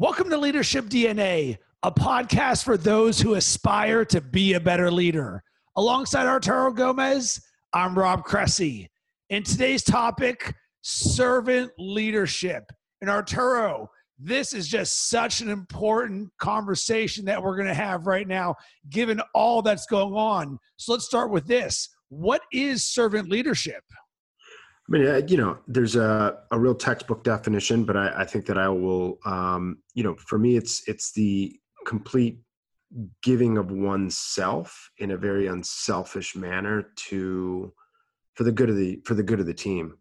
Welcome to Leadership DNA, a podcast for those who aspire to be a better leader. Alongside Arturo Gomez, I'm Rob Cressy. In today's topic, servant leadership. And Arturo, this is just such an important conversation that we're going to have right now, given all that's going on. So let's start with this. What is servant leadership? I mean, you know, there's a, a real textbook definition, but I, I think that I will, um, you know, for me, it's it's the complete giving of oneself in a very unselfish manner to for the good of the for the good of the team.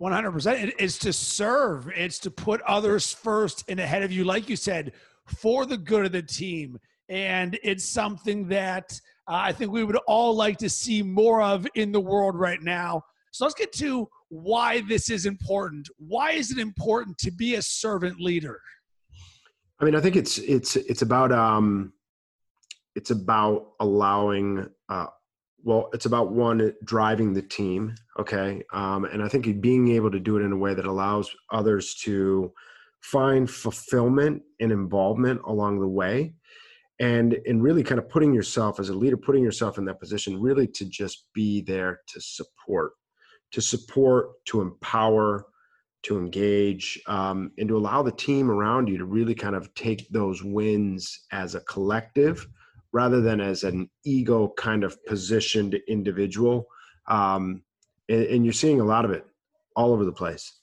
100% it's to serve. It's to put others first and ahead of you like you said for the good of the team. And it's something that uh, i think we would all like to see more of in the world right now so let's get to why this is important. Why is it important to be a servant leader? I mean i think it's it's it's about um it's about allowing uh well it's about one driving the team okay? Um, and i think being able to do it in a way that allows others to find fulfillment and involvement along the way and and really kind of putting yourself as a leader putting yourself in that position really to just be there to support to support to empower to engage um, and to allow the team around you to really kind of take those wins as a collective rather than as an ego kind of positioned individual. Um, and, and you're seeing a lot of it all over the place.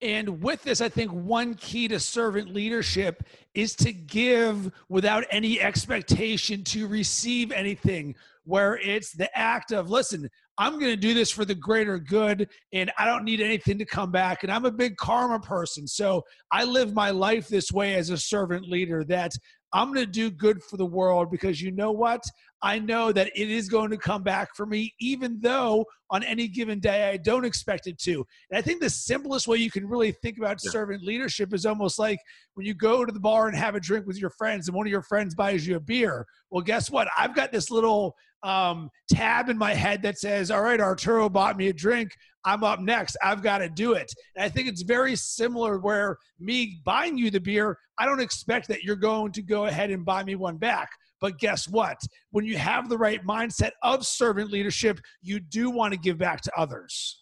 And with this, I think one key to servant leadership is to give without any expectation to receive anything, where it's the act of, listen, I'm going to do this for the greater good, and I don't need anything to come back. And I'm a big karma person. So I live my life this way as a servant leader that I'm going to do good for the world because you know what? I know that it is going to come back for me, even though on any given day I don't expect it to. And I think the simplest way you can really think about yeah. servant leadership is almost like when you go to the bar and have a drink with your friends, and one of your friends buys you a beer. Well, guess what? I've got this little um, tab in my head that says, All right, Arturo bought me a drink. I'm up next. I've got to do it. And I think it's very similar where me buying you the beer, I don't expect that you're going to go ahead and buy me one back. But guess what? When you have the right mindset of servant leadership, you do want to give back to others.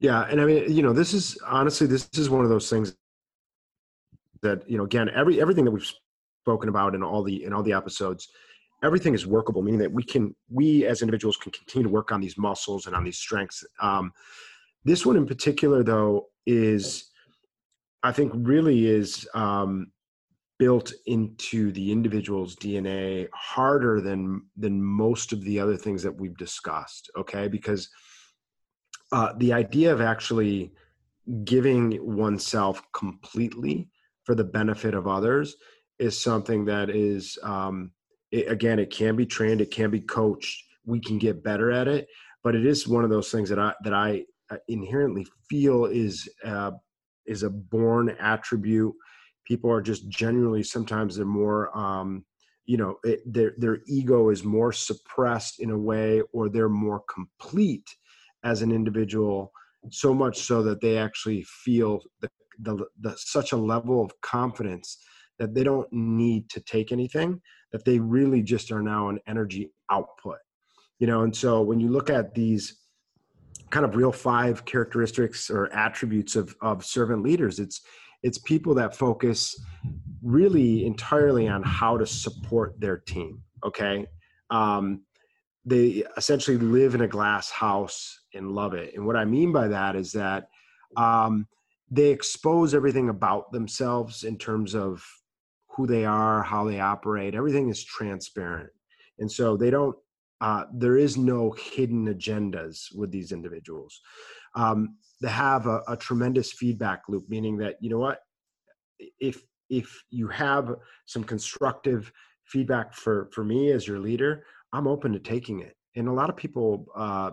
Yeah. And I mean, you know, this is honestly, this is one of those things that, you know, again, every everything that we've spoken about in all the in all the episodes, everything is workable, meaning that we can we as individuals can continue to work on these muscles and on these strengths. Um, this one in particular, though, is I think really is um, built into the individual's DNA harder than than most of the other things that we've discussed. Okay, because uh, the idea of actually giving oneself completely for the benefit of others is something that is um, it, again it can be trained it can be coached we can get better at it but it is one of those things that i that i inherently feel is uh, is a born attribute. People are just generally sometimes they're more um, you know it, their their ego is more suppressed in a way or they're more complete as an individual so much so that they actually feel the, the, the such a level of confidence that they don't need to take anything that they really just are now an energy output. You know and so when you look at these kind of real five characteristics or attributes of of servant leaders. It's it's people that focus really entirely on how to support their team okay? Um, they essentially live in a glass house and love it. And what i mean by that is that um, they expose everything about themselves in terms of who they are how they operate. Everything is transparent. And so they don't uh, there is no hidden agendas with these individuals. Um, they have a, a tremendous feedback loop meaning that you know what? If if you have some constructive feedback for for me as your leader i'm open to taking it. And a lot of people uh,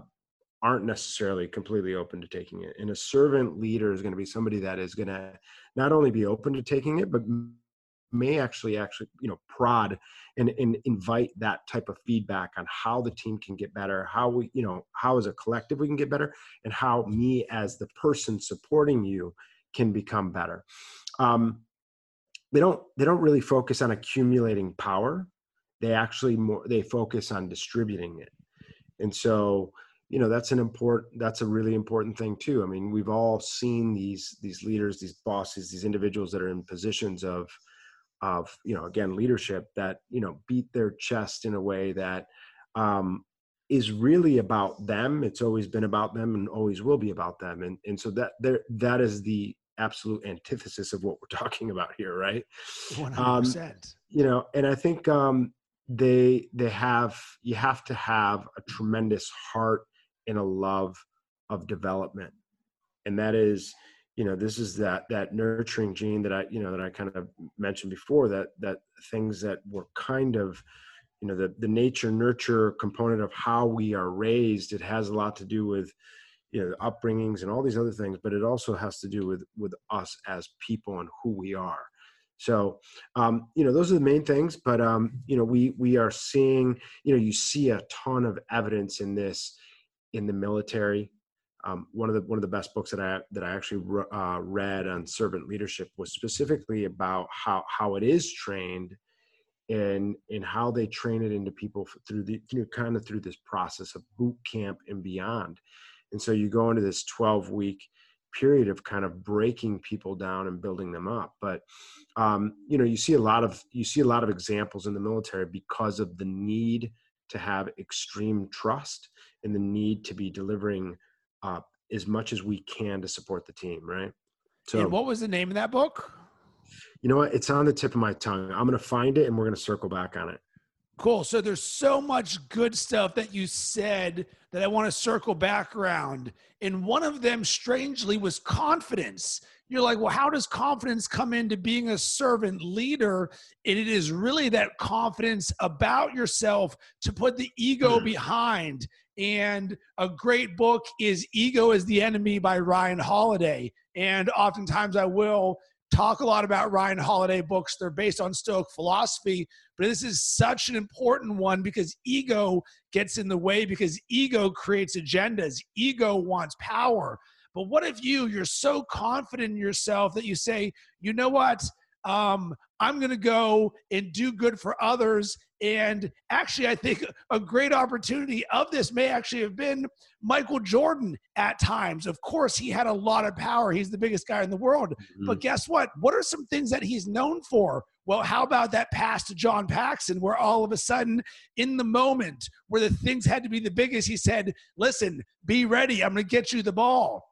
aren't necessarily completely open to taking it. And a servant leader is going to be somebody that is going to not only be open to taking it but may actually actually you know prod and, and invite that type of feedback on how the team can get better how we you know how as a collective we can get better and how me as the person supporting you can become better. Um, they don't they don't really focus on accumulating power. They actually more they focus on distributing it. And so you know that's an important that's a really important thing too. I mean we've all seen these these leaders these bosses these individuals that are in positions of of you know again leadership that you know beat their chest in a way that um is really about them. It's always been about them and always will be about them. And and so that there that is the absolute antithesis of what we're talking about here right? 100% um, you know and i think um they they have you have to have a tremendous heart and a love of development. And that is you know this is that that nurturing gene that i you know that i kind of mentioned before that that things that were kind of you know the the nature nurture component of how we are raised it has a lot to do with you know upbringings and all these other things but it also has to do with with us as people and who we are so, um, you know, those are the main things. But um, you know, we we are seeing, you know, you see a ton of evidence in this in the military. Um, one of the one of the best books that I that I actually uh, read on servant leadership was specifically about how how it is trained and and how they train it into people through the know, kind of through this process of boot camp and beyond. And so you go into this 12 week period of kind of breaking people down and building them up. But um, you know, you see a lot of you see a lot of examples in the military because of the need to have extreme trust and the need to be delivering uh, as much as we can to support the team, right? So, and what was the name of that book? You know what? It's on the tip of my tongue. I'm going to find it and we're going to circle back on it. Cool. So there's so much good stuff that you said that I want to circle back around. And one of them, strangely, was confidence. You're like, well, how does confidence come into being a servant leader? And it is really that confidence about yourself to put the ego mm. behind. And a great book is Ego is the Enemy by Ryan Holiday. And oftentimes I will talk a lot about Ryan Holiday books. They're based on Stoic philosophy, but this is such an important one because ego gets in the way because ego creates agendas. Ego wants power. But what if you, you're so confident in yourself that you say, you know what? Um, I'm going to go and do good for others. And actually, I think a great opportunity of this may actually have been Michael Jordan at times. Of course, he had a lot of power. He's the biggest guy in the world. Mm-hmm. But guess what? What are some things that he's known for? Well, how about that pass to John Paxson, where all of a sudden, in the moment where the things had to be the biggest, he said, Listen, be ready. I'm going to get you the ball.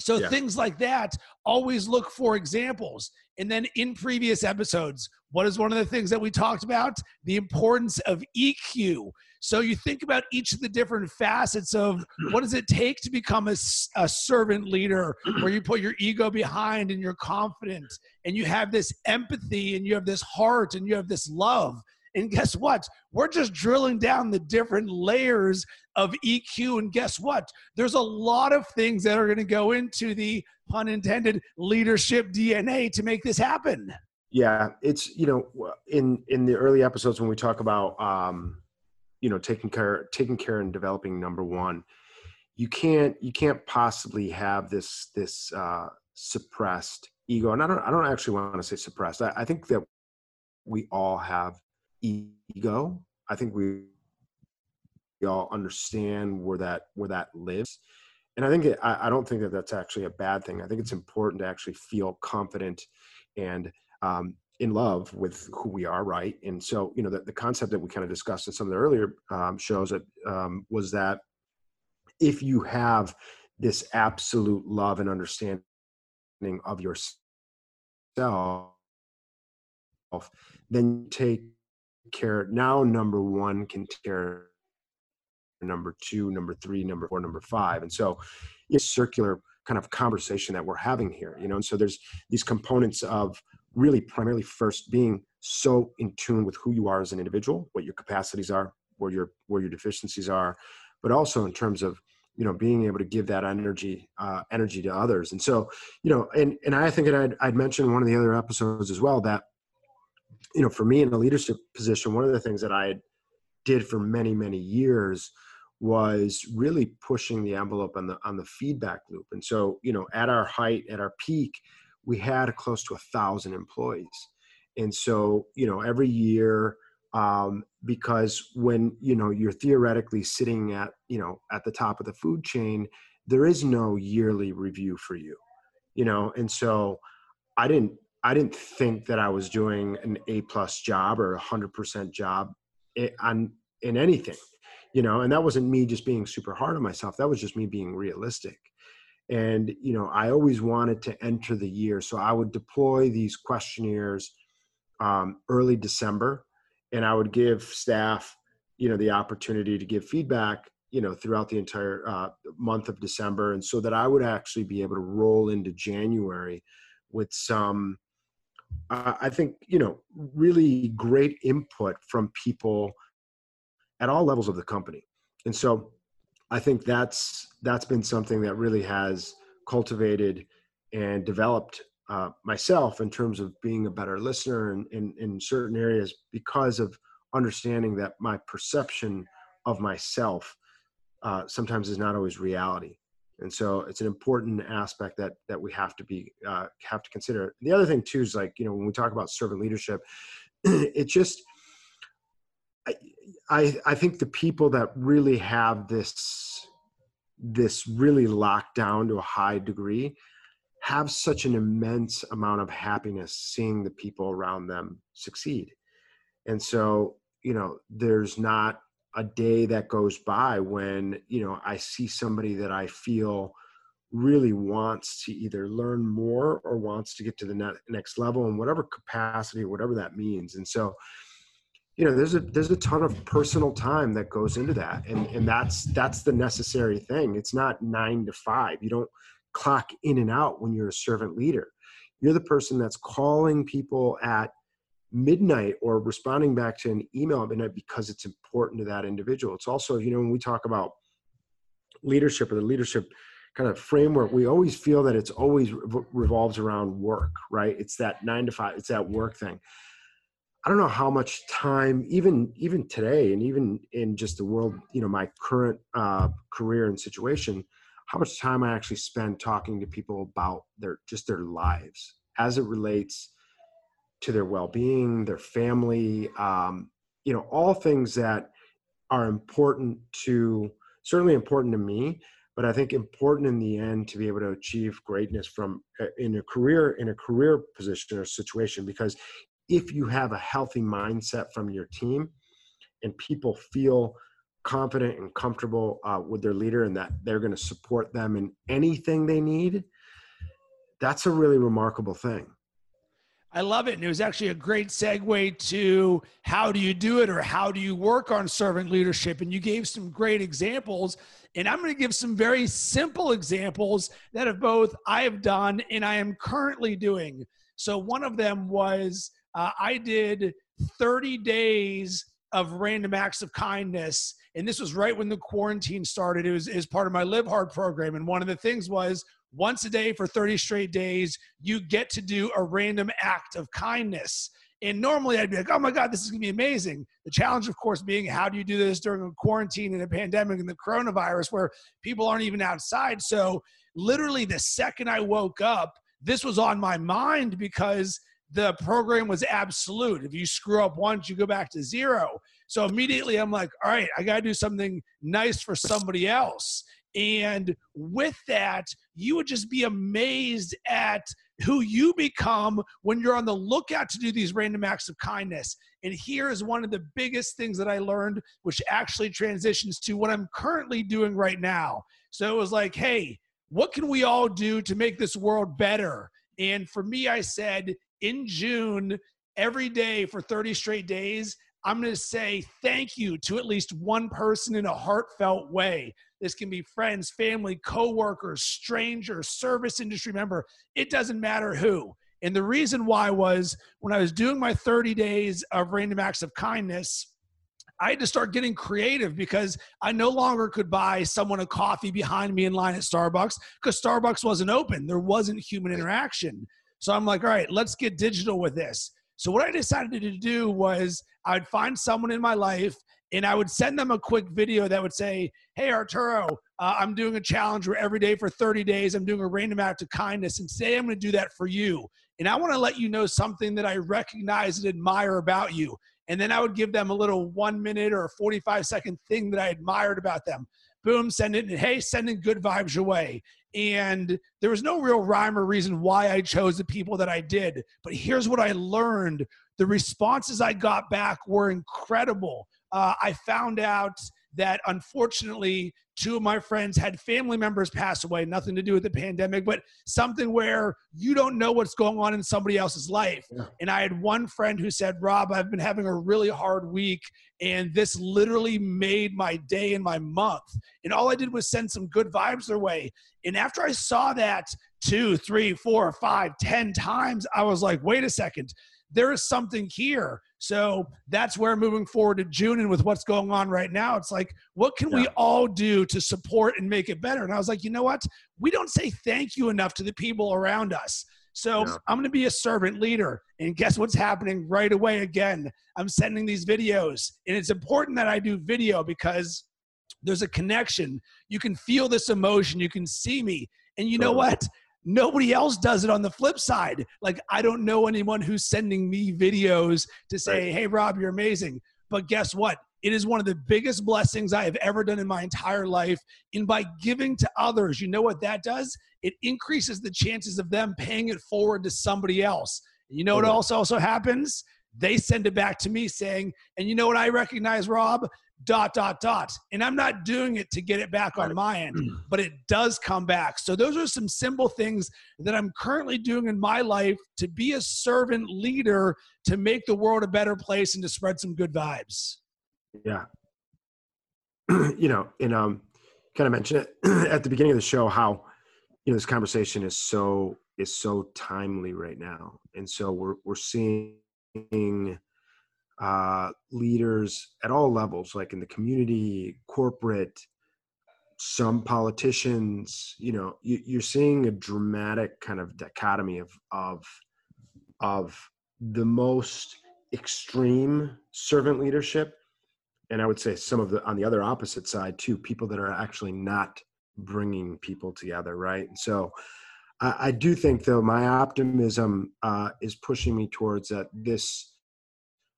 So yeah. things like that, always look for examples. And then in previous episodes, what is one of the things that we talked about? The importance of EQ. So you think about each of the different facets of what does it take to become a, a servant leader where you put your ego behind and you're confident and you have this empathy and you have this heart and you have this love. And guess what? We're just drilling down the different layers of EQ. And guess what? There's a lot of things that are going to go into the pun intended leadership DNA to make this happen. Yeah, it's you know in in the early episodes when we talk about um, you know taking care taking care and developing number one, you can't you can't possibly have this this uh, suppressed ego, and I don't I don't actually want to say suppressed. I, I think that we all have ego. I think we, we all understand where that where that lives, and I think it, I, I, don't think that that's actually a bad thing. I think it's important to actually feel confident and um, in love with who we are, right? And so, you know, the, the concept that we kind of discussed in some of the earlier um, shows that um, was that if you have this absolute love and understanding of yourself, then take care now number one can care number two number three number four number five. And so it's circular kind of conversation that we're having here you know and so there's these components of really primarily first being so in tune with who you are as an individual what your capacities are where your where your deficiencies are but also in terms of you know being able to give that energy uh, energy to others. And so you know and and i think that I'd, I'd mentioned one of the other episodes as well that you know, for me in a leadership position, one of the things that I did for many, many years was really pushing the envelope on the on the feedback loop. And so, you know, at our height, at our peak, we had close to a thousand employees. And so, you know, every year, um, because when you know you're theoretically sitting at you know at the top of the food chain, there is no yearly review for you, you know. And so, I didn't I didn't think that I was doing an A plus job or a hundred percent job on in anything, you know. And that wasn't me just being super hard on myself. That was just me being realistic and you know i always wanted to enter the year so i would deploy these questionnaires um, early december and i would give staff you know the opportunity to give feedback you know throughout the entire uh, month of december and so that i would actually be able to roll into january with some uh, i think you know really great input from people at all levels of the company. And so I think that's that's been something that really has cultivated and developed uh, myself in terms of being a better listener in, in, in certain areas because of understanding that my perception of myself uh, sometimes is not always reality and so it's an important aspect that that we have to be uh, have to consider. The other thing too is like you know when we talk about servant leadership it just I, I think the people that really have this this really locked down to a high degree have such an immense amount of happiness seeing the people around them succeed. And so you know there's not a day that goes by when you know i see somebody that i feel really wants to either learn more or wants to get to the next level in whatever capacity whatever that means. And so you know there's a there's a ton of personal time that goes into that and and that's that's the necessary thing. It's not 9 to 5 you don't clock in and out when you're a servant leader. You're the person that's calling people at midnight or responding back to an email at midnight because it's important to that individual. It's also you know when we talk about leadership or the leadership kind of framework we always feel that it's always revolves around work right? It's that 9 to 5 it's that work thing. I don't know how much time, even even today, and even in just the world, you know, my current uh, career and situation, how much time I actually spend talking to people about their just their lives as it relates to their well-being, their family, um, you know, all things that are important to certainly important to me, but I think important in the end to be able to achieve greatness from uh, in a career in a career position or situation because if you have a healthy mindset from your team and people feel confident and comfortable uh, with their leader and that they're going to support them in anything they need, that's a really remarkable thing. I love it. And it was actually a great segue to how do you do it or how do you work on servant leadership? And you gave some great examples. And I'm going to give some very simple examples that have both I have done and I am currently doing. So one of them was uh, I did 30 days of random acts of kindness. And this was right when the quarantine started. It was, as part of my Live Hard program. And one of the things was once a day for 30 straight days, you get to do a random act of kindness. And normally I'd be like, oh my God, this is gonna be amazing. The challenge, of course, being how do you do this during a quarantine and a pandemic and the coronavirus where people aren't even outside? So, literally, the second I woke up, this was on my mind because the program was absolute. If you screw up once, you go back to zero. So immediately I'm like, all right, I got to do something nice for somebody else. And with that, you would just be amazed at who you become when you're on the lookout to do these random acts of kindness. And here is one of the biggest things that I learned, which actually transitions to what I'm currently doing right now. So it was like, hey, what can we all do to make this world better? And for me, I said, in June, every day for 30 straight days, I'm going to say thank you to at least one person in a heartfelt way. This can be friends, family, coworkers, strangers, service industry member. It doesn't matter who. And the reason why was when I was doing my 30 days of random acts of kindness, I had to start getting creative because I no longer could buy someone a coffee behind me in line at Starbucks because Starbucks wasn't open. There wasn't human interaction. So I'm like, all right, let's get digital with this. So what I decided to do was I'd find someone in my life and I would send them a quick video that would say, Hey, Arturo, uh, I'm doing a challenge where every day for 30 days I'm doing a random act of kindness. And today I'm going to do that for you. and I want to let you know something that I recognize and admire about you. And then I would give them a little one minute or 45 second thing that I admired about them. Boom, send it. And hey, sending good vibes your way. And there was no real rhyme or reason why I chose the people that I did. But here's what I learned the responses I got back were incredible. Uh, I found out that unfortunately two of my friends had family members pass away nothing to do with the pandemic but something where you don't know what's going on in somebody else's life yeah. and i had one friend who said rob i've been having a really hard week and this literally made my day and my month and all i did was send some good vibes their way and after i saw that two three four five ten times i was like wait a second there is something here. So that's where moving forward to June and with what's going on right now, it's like, what can yeah. we all do to support and make it better? And I was like, you know what? We don't say thank you enough to the people around us. So yeah. I'm going to be a servant leader. And guess what's happening right away again? I'm sending these videos. And it's important that I do video because there's a connection. You can feel this emotion, you can see me. And you know what? Nobody else does it on the flip side. Like, I don't know anyone who's sending me videos to say, right. hey, Rob, you're amazing. But guess what? It is one of the biggest blessings I have ever done in my entire life. And by giving to others, you know what that does? It increases the chances of them paying it forward to somebody else. And you know what also also happens? They send it back to me saying, and you know what I recognize, Rob? Dot dot dot and i'm not doing it to get it back on my end but it does come back. So those are some simple things that i'm currently doing in my life to be a servant leader to make the world a better place and to spread some good vibes. Yeah. You know and um kind of mentioned it? At the beginning of the show how you know this conversation is so is so timely right now. And so we're we're seeing uh, leaders at all levels, like in the community, corporate, some politicians. You know, you, are seeing a dramatic kind of dichotomy of of of the most extreme servant leadership, and I would say some of the on the other opposite side too, people that are actually not bringing people together, right? So. I, do think, though, my optimism uh, is pushing me towards that. This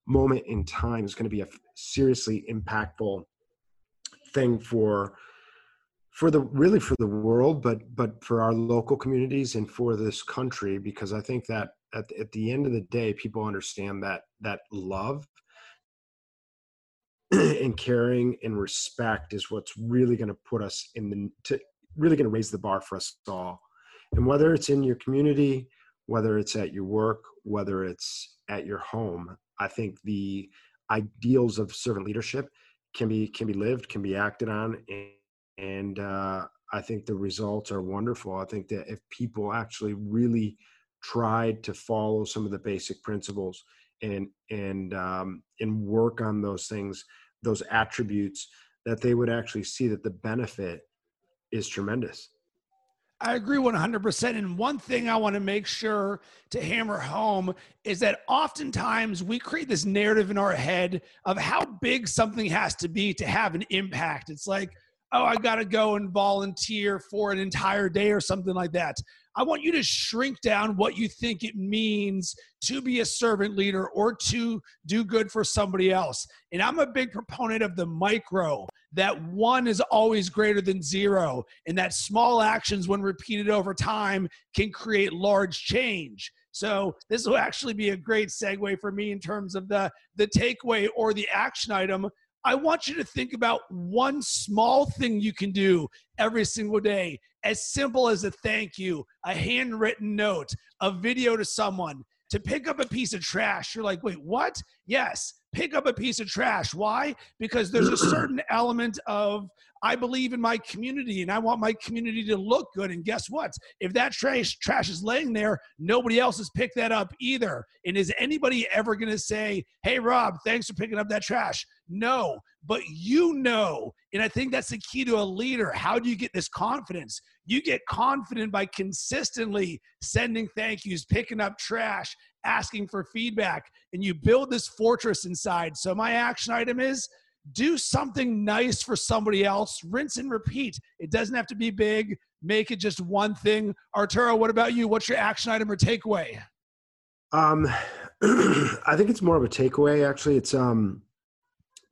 moment in time is going to be a seriously impactful thing for for the really for the world but but for our local communities and for this country because i think that at, at the end of the day people understand that that love and caring and respect is what's really going to put us in the to really going to raise the bar for us all. And whether it's in your community whether it's at your work whether it's at your home I think the ideals of servant leadership can be can be lived, can be acted on, and, and uh, I think the results are wonderful. I think that if people actually really tried to follow some of the basic principles and and um, and work on those things, those attributes, that they would actually see that the benefit is tremendous. I agree 100%. And one thing I want to make sure to hammer home is that oftentimes we create this narrative in our head of how big something has to be to have an impact. It's like, oh, I got to go and volunteer for an entire day or something like that. I want you to shrink down what you think it means to be a servant leader or to do good for somebody else. And I'm a big proponent of the micro, that one is always greater than zero, and that small actions, when repeated over time, can create large change. So this will actually be a great segue for me in terms of the the takeaway or the action item I want you to think about one small thing you can do every single day, as simple as a thank you, a handwritten note, a video to someone, to pick up a piece of trash. You're like, wait, what? Yes, pick up a piece of trash. Why? Because there's a certain element of I believe in my community and I want my community to look good. And guess what? If that trash trash is laying there, nobody else has picked that up either. And is anybody ever going to say, "Hey, Rob, thanks for picking up that trash"? No, but you know. And I think that's the key to a leader. How do you get this confidence? You get confident by consistently sending thank yous, picking up trash, asking for feedback, and you build this fortress inside. So my action item is do something nice for somebody else, rinse and repeat. It doesn't have to be big. Make it just one thing. Arturo, what about you? What's your action item or takeaway? Um, I think it's more of a takeaway. Actually, it's um,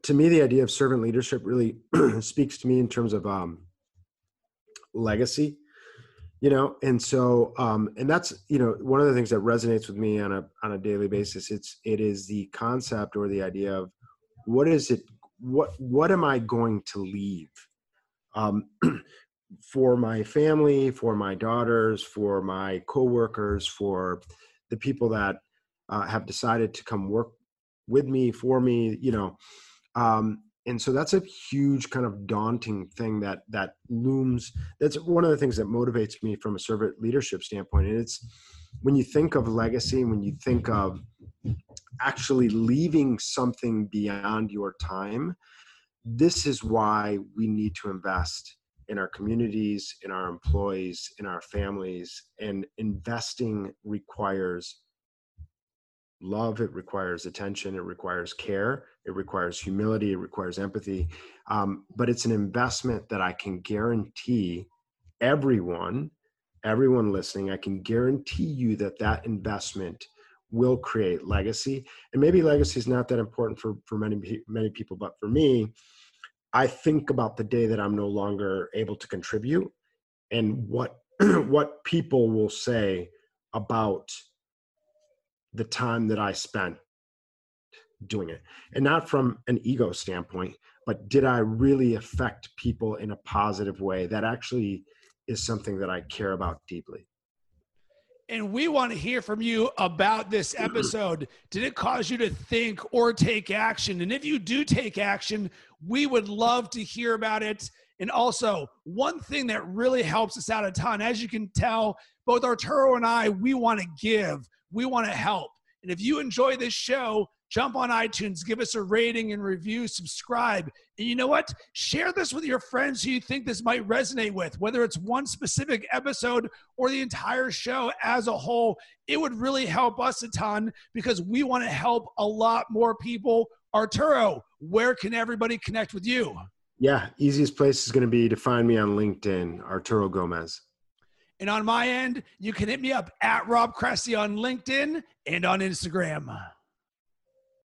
to me the idea of servant leadership really speaks to me in terms of um, legacy. You know, and so um, and that's you know one of the things that resonates with me on a on a daily basis. It's it is the concept or the idea of what is it what what am I going to leave um, for my family, for my daughters, for my coworkers, for the people that uh, have decided to come work with me for me you know? Um, and so that's a huge kind of daunting thing that that looms that's one of the things that motivates me from a servant leadership standpoint and it's when you think of legacy when you think of actually leaving something beyond your time this is why we need to invest in our communities in our employees in our families and investing requires love it requires attention it requires care it requires humility it requires empathy. Um, but it's an investment that i can guarantee everyone everyone listening i can guarantee you that that investment will create legacy and maybe legacy is not that important for for many many people but for me i think about the day that i'm no longer able to contribute and what what people will say about the time that I spent doing it. And not from an ego standpoint, but did I really affect people in a positive way? That actually is something that I care about deeply. And we want to hear from you about this episode. Did it cause you to think or take action? And if you do take action, we would love to hear about it. And also, one thing that really helps us out a ton, as you can tell, both Arturo and I, we want to give we want to help. And if you enjoy this show, jump on iTunes, give us a rating and review, subscribe. And you know what? Share this with your friends who you think this might resonate with, whether it's one specific episode or the entire show as a whole. It would really help us a ton because we want to help a lot more people. Arturo, where can everybody connect with you? Yeah, easiest place is going to be to find me on LinkedIn, Arturo Gomez. And on my end, you can hit me up at Rob Cressy on LinkedIn and on Instagram.